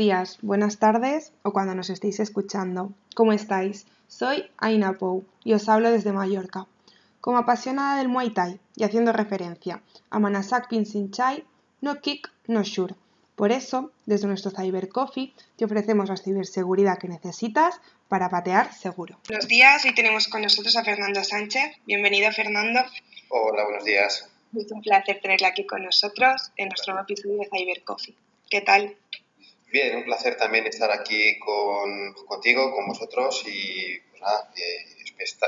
días, buenas tardes o cuando nos estéis escuchando. ¿Cómo estáis? Soy Aina Pou y os hablo desde Mallorca. Como apasionada del Muay Thai y haciendo referencia a Manasak Chai, no kick, no sure. Por eso, desde nuestro Cyber Coffee, te ofrecemos la ciberseguridad que necesitas para patear seguro. Buenos días, hoy tenemos con nosotros a Fernando Sánchez. Bienvenido, Fernando. Hola, buenos días. Es un placer tenerle aquí con nosotros en nuestro nuevo episodio de Cyber Coffee. ¿Qué tal? Bien, un placer también estar aquí con, contigo, con vosotros y pues nada,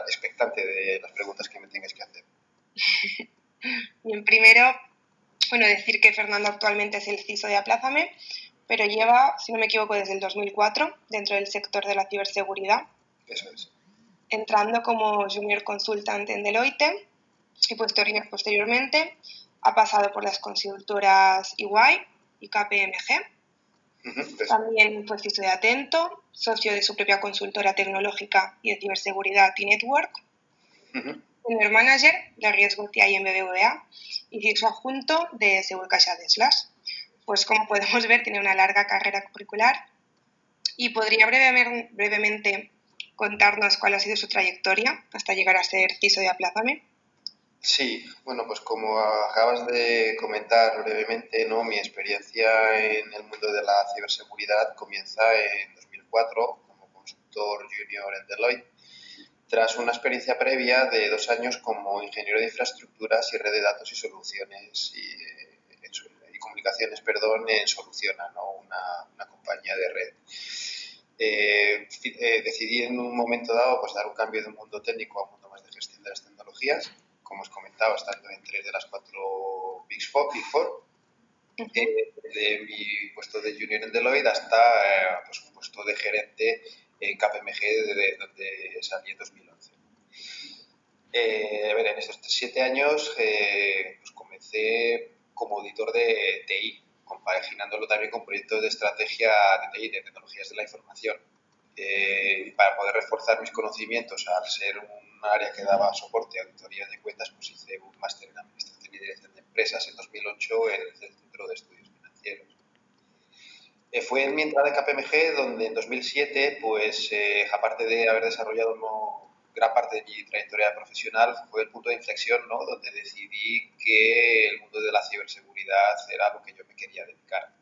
expectante de las preguntas que me tengas que hacer. Bien, primero, bueno, decir que Fernando actualmente es el CISO de Aplázame, pero lleva, si no me equivoco, desde el 2004 dentro del sector de la ciberseguridad. Eso es. Entrando como junior consultant en Deloitte y posteriormente ha pasado por las consultoras EY y KPMG también fue CISO de Atento, socio de su propia consultora tecnológica y de ciberseguridad T-Network. Uh manager de riesgo TI en BBVA y CISO adjunto de Segurcaixa de Slash. Pues como podemos ver, tiene una larga carrera curricular y podría brevemente contarnos cuál ha sido su trayectoria hasta llegar a ser CISO de Aplázame. Sí, bueno, pues como acabas de comentar brevemente, ¿no? mi experiencia en el mundo de la ciberseguridad comienza en 2004 como consultor junior en Deloitte, tras una experiencia previa de dos años como ingeniero de infraestructuras y red de datos y soluciones y, eh, comunicaciones, perdón, en Soluciona, ¿no? una, compañía de red. Eh, eh, decidí en un momento dado pues, dar un cambio de un mundo técnico a un mundo más de gestión de las tecnologías como os comentaba, estando en tres de las cuatro Big Four, Big Four eh, de mi puesto de junior en Deloitte hasta eh, pues, un puesto de gerente en KPMG, de, donde salí en 2011. Eh, a ver, en estos siete años pues comencé como auditor de TI, compaginándolo también con proyectos de estrategia de TI, de tecnologías de la información. para poder reforzar mis conocimientos al ser un área que daba soporte a auditorías de cuentas, pues hice un máster en Administración y Dirección de Empresas en 2008 en el Centro de Estudios Financieros. Eh, fue en mi entrada en KPMG donde en 2007, pues eh, aparte de haber desarrollado gran parte de mi trayectoria profesional, fue el punto de inflexión ¿no? donde decidí que el mundo de la ciberseguridad era lo que yo me quería dedicar.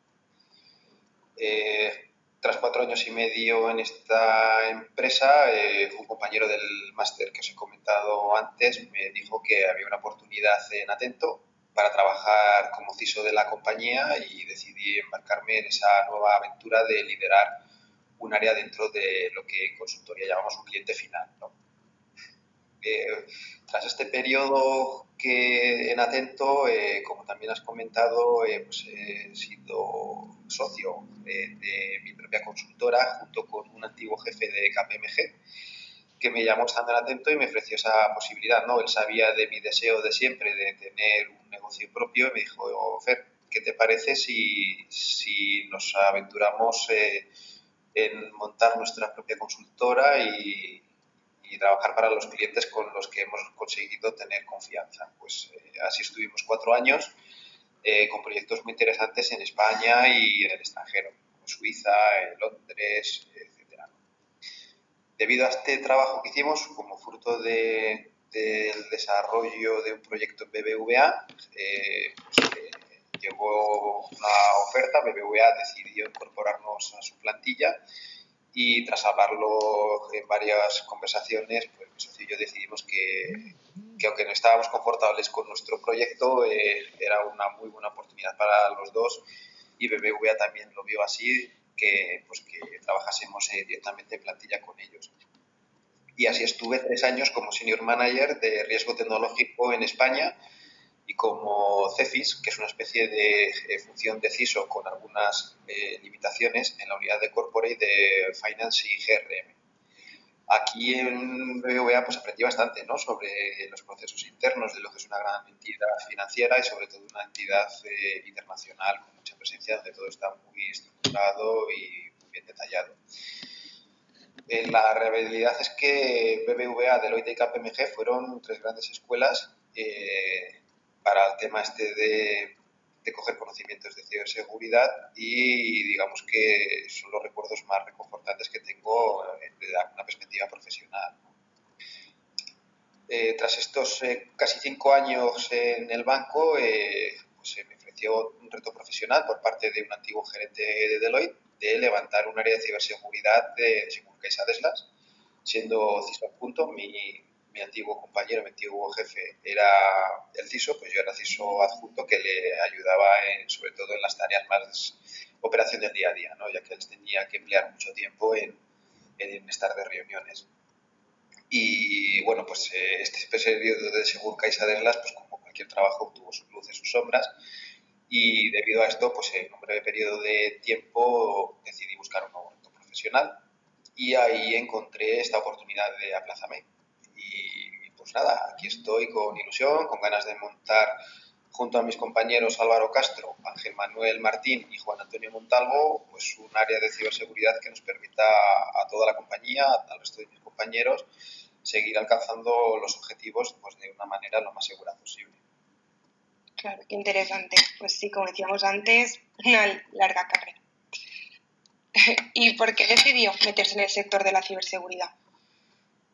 Eh, tras cuatro años y medio en esta empresa, eh, un compañero del máster que os he comentado antes me dijo que había una oportunidad en Atento para trabajar como CISO de la compañía y decidí embarcarme en esa nueva aventura de liderar un área dentro de lo que en consultoría llamamos un cliente final. Eh, tras este periodo que en Atento, eh, como también has comentado, pues he sido socio de, mi propia consultora junto con un antiguo jefe de KPMG que me llamó estando atento y me ofreció esa posibilidad. ¿no? Él sabía de mi deseo de siempre de tener un negocio propio y me dijo, Fer, ¿qué te parece si, si nos aventuramos eh, en montar nuestra propia consultora y, y, trabajar para los clientes con los que hemos conseguido tener confianza? Pues eh, así estuvimos cuatro años eh, con proyectos muy interesantes en España y en el extranjero, en Suiza, en Londres, etc. Debido a este trabajo que hicimos, como fruto del desarrollo de un proyecto en BBVA, eh, pues, eh, llegó una oferta, BBVA decidió incorporarnos a su plantilla y tras hablarlo en varias conversaciones, pues mi socio y yo decidimos que, que aunque no estábamos confortables con nuestro proyecto, eh, era una muy buena oportunidad para los dos y BBVA también lo vio así, que, pues, que trabajásemos eh, directamente en plantilla con ellos. Y así estuve tres años como senior manager de riesgo tecnológico en España y como CEFIS, que es una especie de eh, función de CISO con algunas eh, limitaciones en la unidad de corporate de Finance y GRM. Aquí en BBVA pues aprendí bastante ¿no? sobre los procesos internos de lo que es una gran entidad financiera y sobre todo una entidad eh, internacional con mucha presencia donde todo está muy estructurado y muy bien detallado. Eh, la realidad es que BBVA, Deloitte y KPMG fueron tres grandes escuelas eh, para el tema este de, coger conocimientos de ciberseguridad y digamos que son los recuerdos más reconfortantes que tengo desde una perspectiva profesional. Eh, tras estos casi cinco años en el banco, pues, me ofreció un reto profesional por parte de un antiguo gerente de Deloitte de levantar un área de ciberseguridad de Securcasa Deslas, siendo CISO adjunto, mi, mi antiguo compañero, mi antiguo jefe era el CISO, pues yo era CISO adjunto que le ayudaba sobre todo en las tareas más operación del día a día, ¿no? ya que él tenía que emplear mucho tiempo en, en estar de reuniones. Y bueno, pues eh, este periodo de Securcasa Deslas, pues como cualquier trabajo, tuvo sus luces, sus sombras y debido a esto, pues en un breve periodo de tiempo decidí buscar un nuevo reto profesional y ahí encontré esta oportunidad de Aplázame. Pues nada, aquí estoy con ilusión, con ganas de montar junto a mis compañeros Álvaro Castro, Ángel Manuel Martín y Juan Antonio Montalvo, pues un área de ciberseguridad que nos permita a toda la compañía, al resto de mis compañeros, seguir alcanzando los objetivos pues, de una manera lo más segura posible. Claro, qué interesante. Pues sí, como decíamos antes, una larga carrera. ¿Y por qué decidió meterse en el sector de la ciberseguridad?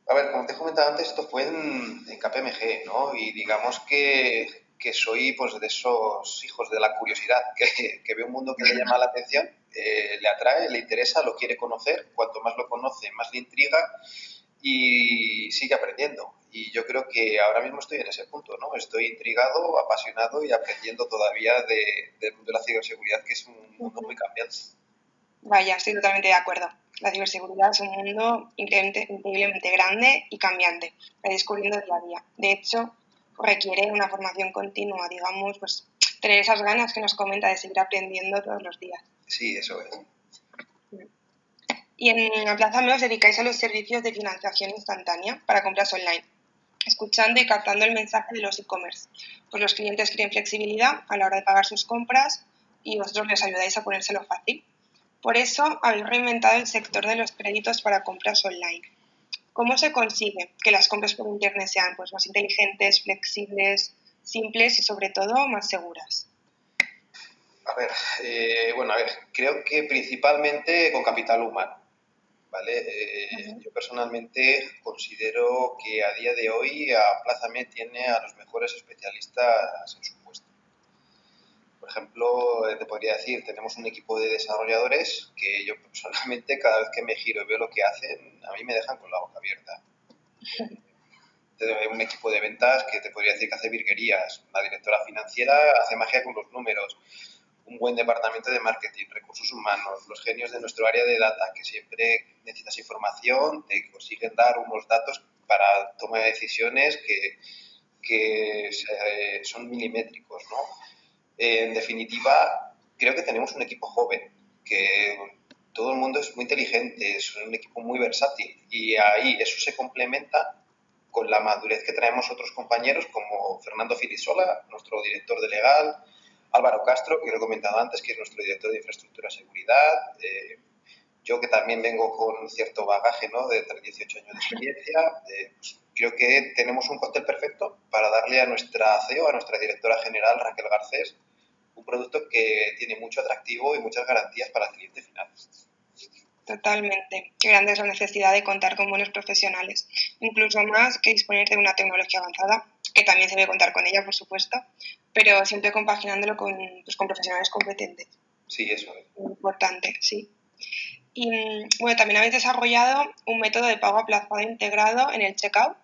A ver, como te he comentado antes, esto fue en, KPMG, ¿no? Y digamos que, soy pues de esos hijos de la curiosidad, que, que ve un mundo que le llama la atención, eh, le atrae, le interesa, lo quiere conocer, cuanto más lo conoce, más le intriga y sigue aprendiendo. Y yo creo que ahora mismo estoy en ese punto, ¿no? Estoy intrigado, apasionado y aprendiendo todavía de, de, de la ciberseguridad, que es un mundo muy cambiante. Vaya, estoy totalmente de acuerdo. La ciberseguridad es un mundo increíblemente grande y cambiante, descubriendo día a día. De hecho, requiere una formación continua, digamos, pues tener esas ganas que nos comenta de seguir aprendiendo todos los días. Sí, eso es. Y en Plaza os dedicáis a los servicios de financiación instantánea para compras online, escuchando y captando el mensaje de los e-commerce. Pues los clientes quieren flexibilidad a la hora de pagar sus compras y vosotros les ayudáis a ponérselo fácil. Por eso habéis reinventado el sector de los créditos para compras online. ¿Cómo se consigue que las compras por Internet sean pues, más inteligentes, flexibles, simples y sobre todo más seguras? A ver, eh, bueno, a ver, creo que principalmente con capital humano. Eh, yo personalmente considero que a día de hoy Aplázame tiene a los mejores especialistas en su. Por ejemplo, eh, te podría decir, tenemos un equipo de desarrolladores que yo personalmente cada vez que me giro y veo lo que hacen, a mí me dejan con la boca abierta. Un equipo de ventas que te podría decir que hace virguerías, una directora financiera hace magia con los números, un buen departamento de marketing, recursos humanos, los genios de nuestro área de data, que siempre necesitas información, te consiguen dar unos datos para toma de decisiones que, que son milimétricos. ¿no? En definitiva, creo que tenemos un equipo joven, que todo el mundo es muy inteligente, es un equipo muy versátil y ahí eso se complementa con la madurez que traemos otros compañeros como Fernando Filisola, nuestro director de legal, Álvaro Castro, que lo he comentado antes, que es nuestro director de infraestructura y seguridad. Eh, yo que también vengo con cierto bagaje ¿no? de 18 años de experiencia, eh, pues, creo que tenemos un cóctel perfecto para darle a nuestra CEO, a nuestra directora general Raquel Garcés, producto que tiene mucho atractivo y muchas garantías para el cliente final. Totalmente. Qué grande es la necesidad de contar con buenos profesionales, incluso más que disponer de una tecnología avanzada, que también se debe contar con ella, por supuesto, pero siempre compaginándolo con, pues, con profesionales competentes. Sí, eso es. importante, sí. Y bueno, también habéis desarrollado un método de pago aplazado integrado en el checkout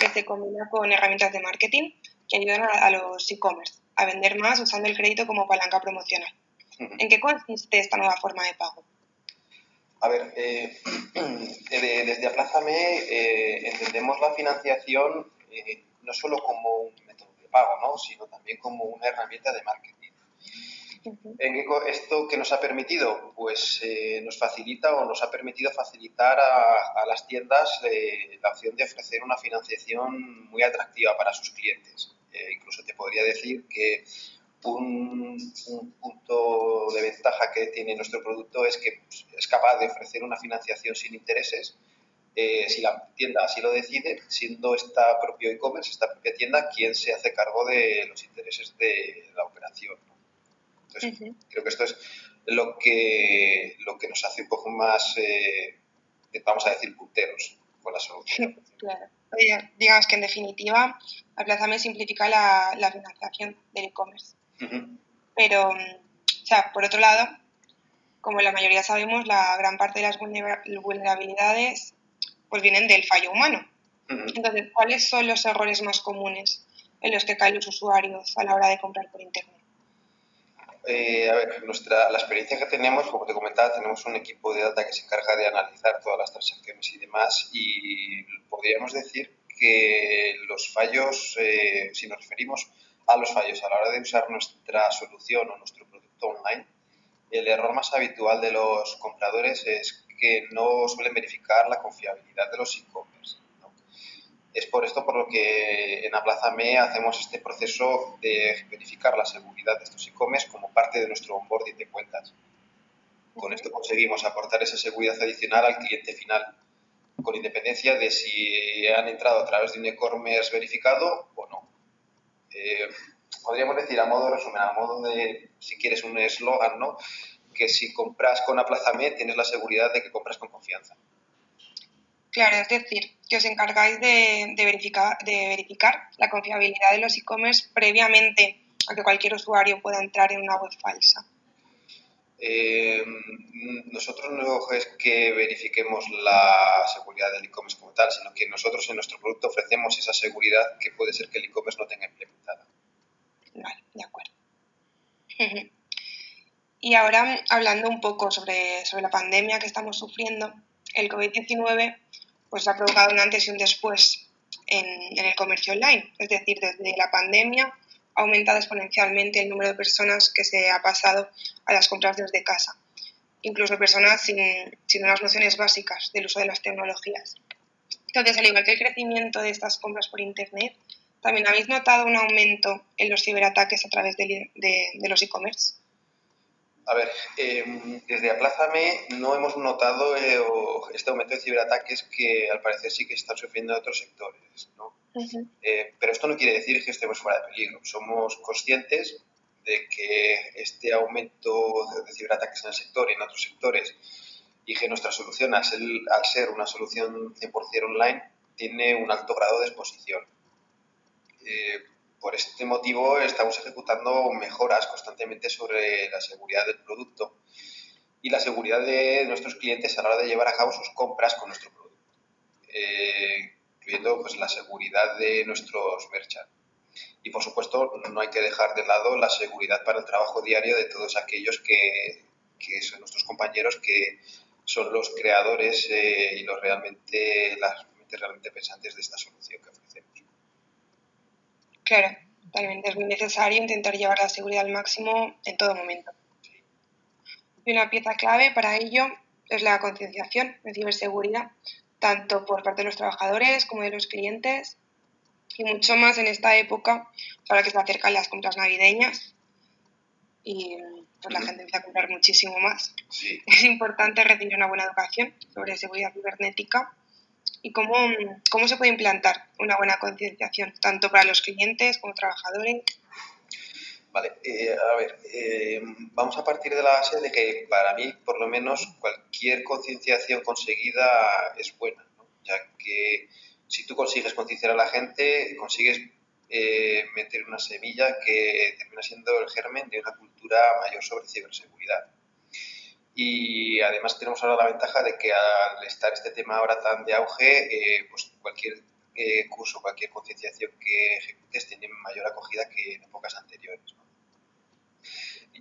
que se combina con herramientas de marketing que ayudan a, los e-commerce a vender más usando el crédito como palanca promocional. ¿En qué consiste esta nueva forma de pago? A ver, eh, desde Aplázame eh, entendemos la financiación eh, no solo como un método de pago, ¿no? sino también como una herramienta de marketing. ¿En qué, ¿Esto que nos ha permitido? Pues nos facilita o nos ha permitido facilitar a, las tiendas la opción de ofrecer una financiación muy atractiva para sus clientes. Incluso te podría decir que un, punto de ventaja que tiene nuestro producto es que es capaz de ofrecer una financiación sin intereses eh, si la tienda así lo decide, siendo esta propio e-commerce, esta propia tienda, quien se hace cargo de los intereses de la operación. Entonces, creo que esto es lo que, lo que nos hace un poco más, eh, vamos a decir, punteros con la solución. claro. Digamos que en definitiva, Aplázame simplifica la, la financiación del e-commerce. Pero, o sea, por otro lado, como la mayoría sabemos, la gran parte de las vulnerabilidades pues vienen del fallo humano. Entonces, ¿cuáles son los errores más comunes en los que caen los usuarios a la hora de comprar por Internet? Eh, a ver, nuestra, la experiencia que tenemos, como te comentaba, tenemos un equipo de data que se encarga de analizar todas las transacciones y demás y podríamos decir que los fallos, eh, si nos referimos a los fallos a la hora de usar nuestra solución o nuestro producto online, el error más habitual de los compradores es que no suelen verificar la confiabilidad de los. Es por esto por lo que en Aplázame hacemos este proceso de verificar la seguridad de estos e-commerce como parte de nuestro onboarding de cuentas. Con esto conseguimos aportar esa seguridad adicional al cliente final, con independencia de si han entrado a través de un e-commerce verificado o no. Eh, podríamos decir a modo de resumen, a modo de, si quieres, un eslogan, ¿no? Que si compras con Aplázame tienes la seguridad de que compras con confianza. Claro, es decir, que os encargáis de, verificar, de verificar la confiabilidad de los e-commerce previamente a que cualquier usuario pueda entrar en una web falsa. Eh, nosotros no es que verifiquemos la seguridad del e-commerce como tal, sino que nosotros en nuestro producto ofrecemos esa seguridad que puede ser que el e-commerce no tenga implementada. Vale, de acuerdo. Y ahora hablando un poco sobre, sobre la pandemia que estamos sufriendo, el COVID-19 pues ha provocado un antes y un después en, el comercio online. Es decir, desde la pandemia ha aumentado exponencialmente el número de personas que se ha pasado a las compras desde casa, incluso personas sin, sin unas nociones básicas del uso de las tecnologías. Entonces, al igual que el crecimiento de estas compras por Internet, también habéis notado un aumento en los ciberataques a través de, de los e-commerce. A ver, em, desde Aplázame no hemos notado eh, este aumento de ciberataques que al parecer sí que están sufriendo otros sectores, ¿no? Eh, pero esto no quiere decir que estemos fuera de peligro. Somos conscientes de que este aumento de ciberataques en el sector y en otros sectores y que nuestra solución, al ser, una solución 100% online, tiene un alto grado de exposición. Eh, por este motivo estamos ejecutando mejoras constantemente sobre la seguridad del producto y la seguridad de nuestros clientes a la hora de llevar a cabo sus compras con nuestro producto, eh, incluyendo pues, la seguridad de nuestros merchants. Y por supuesto no hay que dejar de lado la seguridad para el trabajo diario de todos aquellos que, que son nuestros compañeros que son los creadores eh, y los realmente, las mentes realmente pensantes de esta solución que ofrecemos. Claro, también es muy necesario intentar llevar la seguridad al máximo en todo momento. Y una pieza clave para ello es la concienciación de ciberseguridad, tanto por parte de los trabajadores como de los clientes, y mucho más en esta época, ahora que se acercan las compras navideñas y pues, la gente empieza a comprar muchísimo más. Es importante recibir una buena educación sobre seguridad cibernética y cómo, cómo se puede implantar una buena concienciación, tanto para los clientes como trabajadores. Vale, eh, a ver, eh, vamos a partir de la base de que para mí, por lo menos, cualquier concienciación conseguida es buena, ya que si tú consigues concienciar a la gente, consigues eh, meter una semilla que termina siendo el germen de una cultura mayor sobre ciberseguridad. Y además tenemos ahora la ventaja de que al estar este tema ahora tan de auge, eh, pues cualquier eh, curso, cualquier concienciación que ejecutes tiene mayor acogida que en épocas anteriores.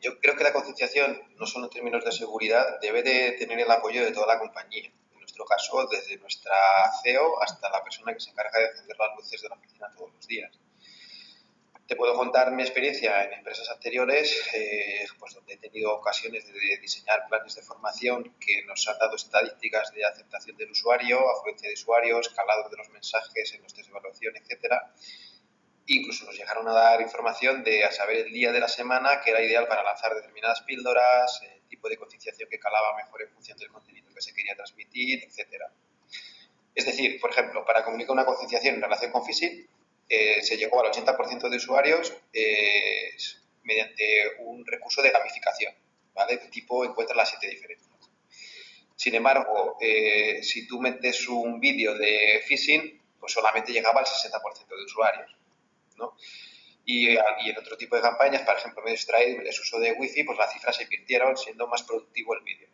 Yo creo que la concienciación, no solo en términos de seguridad, debe de tener el apoyo de toda la compañía. En nuestro caso, desde nuestra CEO hasta la persona que se encarga de encender las luces de la oficina todos los días. Te puedo contar mi experiencia en empresas anteriores, eh, pues donde he tenido ocasiones de diseñar planes de formación que nos han dado estadísticas de aceptación del usuario, afluencia de usuarios, escalado de los mensajes en los test de evaluación, etcétera. Incluso nos llegaron a dar información de a saber el día de la semana que era ideal para lanzar determinadas píldoras, el tipo de concienciación que calaba mejor en función del contenido que se quería transmitir, etc. Es decir, por ejemplo, para comunicar una concienciación en relación con phishing, eh, se llegó al 80% de usuarios eh, mediante un recurso de gamificación, ¿vale? Tipo encuentra las siete diferencias. Sin embargo, eh, si tú metes un vídeo de phishing, pues solamente llegaba al 60% de usuarios. ¿no? Y, en otro tipo de campañas, por ejemplo, medio extraer el uso de Wi-Fi, pues las cifras se invirtieron siendo más productivo el vídeo.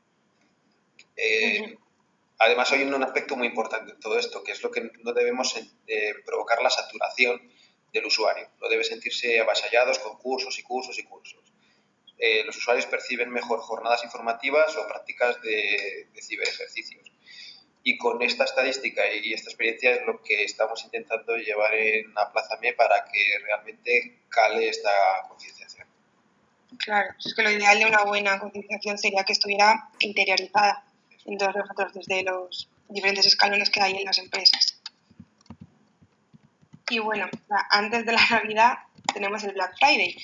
Además, hay un aspecto muy importante en todo esto, que es lo que no debemos eh, provocar la saturación del usuario. No debe sentirse avasallados con cursos y cursos y cursos. Eh, los usuarios perciben mejor jornadas informativas o prácticas de, de ciberejercicios. Y con esta estadística y esta experiencia es lo que estamos intentando llevar en la Plaza ME para que realmente cale esta concienciación. Claro, es que lo ideal de una buena concienciación sería que estuviera interiorizada en todos nosotros, desde los diferentes escalones que hay en las empresas. Y bueno, antes de la Navidad tenemos el Black Friday,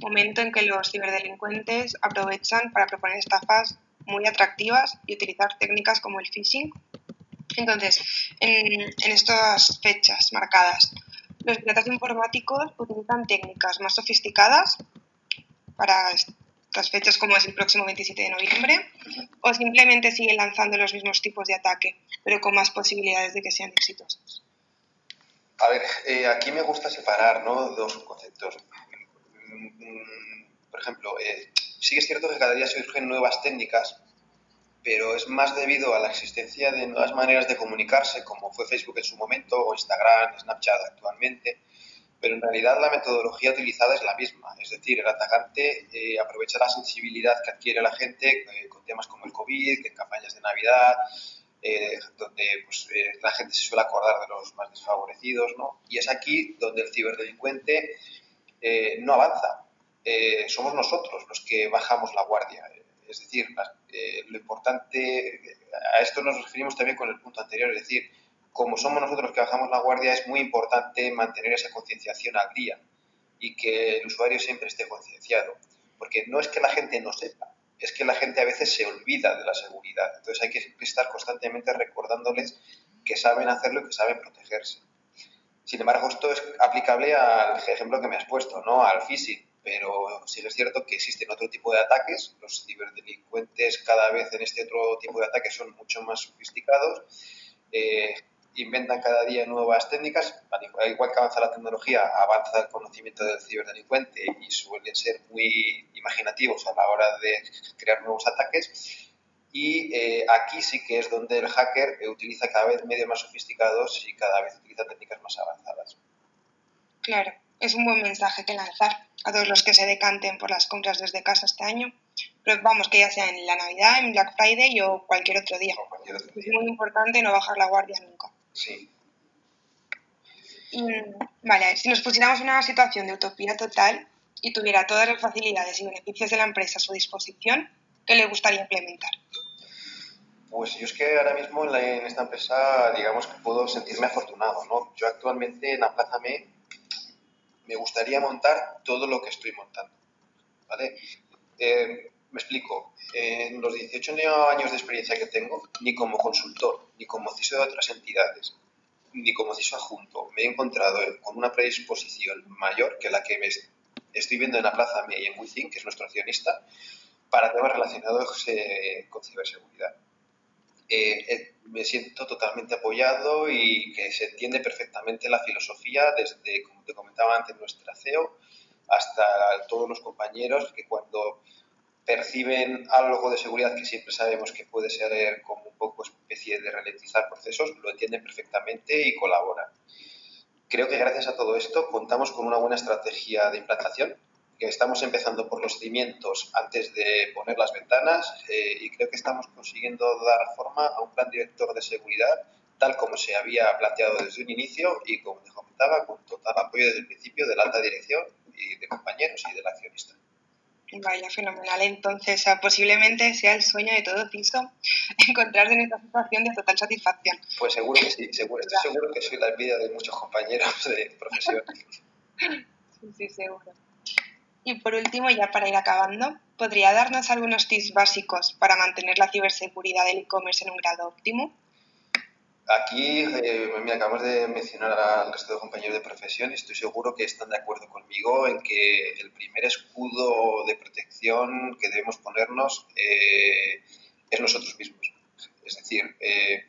momento en que los ciberdelincuentes aprovechan para proponer estafas muy atractivas y utilizar técnicas como el phishing entonces, en, estas fechas marcadas, los piratas informáticos utilizan técnicas más sofisticadas para estas fechas como es el próximo 27 de noviembre o simplemente siguen lanzando los mismos tipos de ataque, pero con más posibilidades de que sean exitosos. A ver, eh, aquí me gusta separar ¿no? dos conceptos. Por ejemplo, eh, sí que es cierto que cada día surgen nuevas técnicas pero es más debido a la existencia de nuevas maneras de comunicarse, como fue Facebook en su momento, o Instagram, Snapchat actualmente, pero en realidad la metodología utilizada es la misma, es decir, el atacante eh, aprovecha la sensibilidad que adquiere la gente eh, con temas como el COVID, en campañas de Navidad, eh, donde pues, la gente se suele acordar de los más desfavorecidos, ¿no? Y es aquí donde el ciberdelincuente no avanza. somos nosotros los que bajamos la guardia. Es decir, eh, lo importante, a esto nos referimos también con el punto anterior, es decir, como somos nosotros que bajamos la guardia, es muy importante mantener esa concienciación al día y que el usuario siempre esté concienciado. Porque no es que la gente no sepa, es que la gente a veces se olvida de la seguridad. Entonces hay que estar constantemente recordándoles que saben hacerlo y que saben protegerse. Sin embargo, esto es aplicable al ejemplo que me has puesto, ¿no? Al phishing pero sí es cierto que existen otro tipo de ataques. Los ciberdelincuentes cada vez en este otro tipo de ataques son mucho más sofisticados. Eh, inventan cada día nuevas técnicas, igual que avanza la tecnología, avanza el conocimiento del ciberdelincuente y suelen ser muy imaginativos a la hora de crear nuevos ataques. Y eh, aquí sí que es donde el hacker utiliza cada vez medios más sofisticados y cada vez utiliza técnicas más avanzadas. Claro, es un buen mensaje que lanzar a todos los que se decanten por las compras desde casa este año. Pero vamos, que ya sea en la Navidad, en Black Friday o cualquier otro día. Es muy importante no bajar la guardia nunca. Sí. vale, si nos pusiéramos en una situación de utopía total y tuviera todas las facilidades y beneficios de la empresa a su disposición, ¿qué le gustaría implementar? Pues yo es que ahora mismo en, esta empresa, digamos que puedo sentirme afortunado, ¿no? Yo actualmente en Aplázame me gustaría montar todo lo que estoy montando. ¿vale? Eh, me explico. En los 18 años de experiencia que tengo, ni como consultor, ni como CISO de otras entidades, ni como CISO adjunto, me he encontrado con una predisposición mayor que la que me estoy viendo en la Plaza y en Within, que es nuestro accionista, para temas relacionados eh, con ciberseguridad. Eh, eh, me siento totalmente apoyado y que se entiende perfectamente la filosofía desde, como te comentaba antes, nuestra CEO hasta todos los compañeros que cuando perciben algo de seguridad que siempre sabemos que puede ser como un poco especie de ralentizar procesos, lo entienden perfectamente y colaboran. Creo que gracias a todo esto contamos con una buena estrategia de implantación que estamos empezando por los cimientos antes de poner las ventanas eh, y creo que estamos consiguiendo dar forma a un plan director de seguridad tal como se había planteado desde un inicio y como te comentaba, con total apoyo desde el principio de la alta dirección y de compañeros y del accionista. Vaya, fenomenal. Entonces, posiblemente sea el sueño de todo CISO encontrarse en esta situación de total satisfacción. Pues seguro que sí, seguro, estoy seguro que soy la envidia de muchos compañeros de profesión. sí, sí, seguro. Y por último, ya para ir acabando, ¿podría darnos algunos tips básicos para mantener la ciberseguridad del e-commerce en un grado óptimo? Aquí, eh, mira, acabamos de mencionar al resto de compañeros de profesión y estoy seguro que están de acuerdo conmigo en que el primer escudo de protección que debemos ponernos eh, es nosotros mismos. Es decir, eh,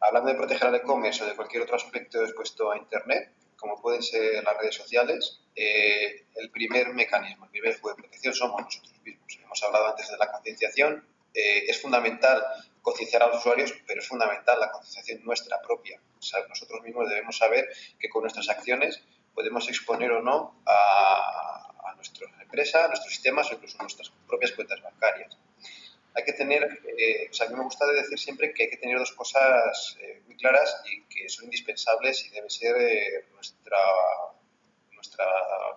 hablando de proteger al e-commerce o de cualquier otro aspecto expuesto a Internet, como pueden ser las redes sociales, eh, el primer mecanismo, el primer escudo de protección somos nosotros mismos. Hemos hablado antes de la concienciación. es fundamental concienciar a los usuarios, pero es fundamental la concienciación nuestra propia. nosotros mismos debemos saber que con nuestras acciones podemos exponer o no a, a nuestra empresa, a nuestros sistemas o incluso a nuestras propias cuentas bancarias. Hay que tener, eh, o sea, a mí me gusta decir siempre que hay que tener dos cosas eh, muy claras y que son indispensables y debe ser eh, nuestra, nuestra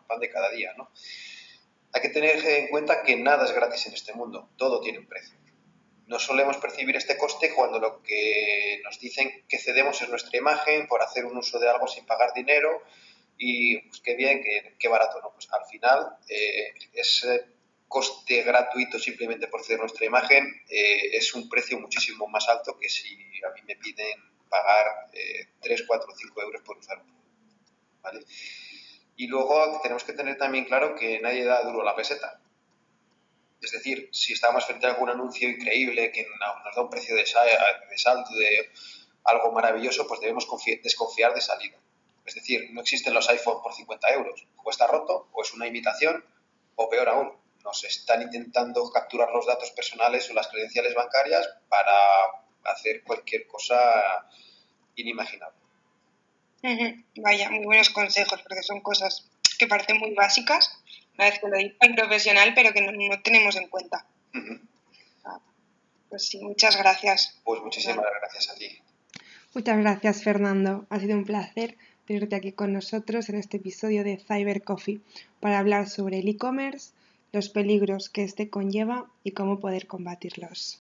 pan de cada día, ¿no? Hay que tener en cuenta que nada es gratis en este mundo, todo tiene un precio no solemos percibir este coste cuando lo que nos dicen que cedemos es nuestra imagen por hacer un uso de algo sin pagar dinero y pues qué bien, qué, barato, ¿no? Pues al final eh, ese coste gratuito simplemente por ceder nuestra imagen eh, es un precio muchísimo más alto que si a mí me piden pagar eh, 3, 4, 5 euros por usar un ¿vale? Y luego tenemos que tener también claro que nadie da duro la peseta. Es decir, si estamos frente a algún anuncio increíble que nos da un precio de, salto de algo maravilloso, pues debemos desconfiar de salida. Es decir, no existen los iPhone por 50 euros. O está roto, o es una imitación, o peor aún, nos están intentando capturar los datos personales o las credenciales bancarias para hacer cualquier cosa inimaginable. Vaya, muy buenos consejos, porque son cosas que parecen muy básicas, vez que lo dice un profesional, pero que no, tenemos en cuenta. Ah, pues sí, muchas gracias. Pues muchísimas gracias a ti. Muchas gracias, Fernando. Ha sido un placer tenerte aquí con nosotros en este episodio de Cyber Coffee para hablar sobre el e-commerce, los peligros que éste conlleva y cómo poder combatirlos.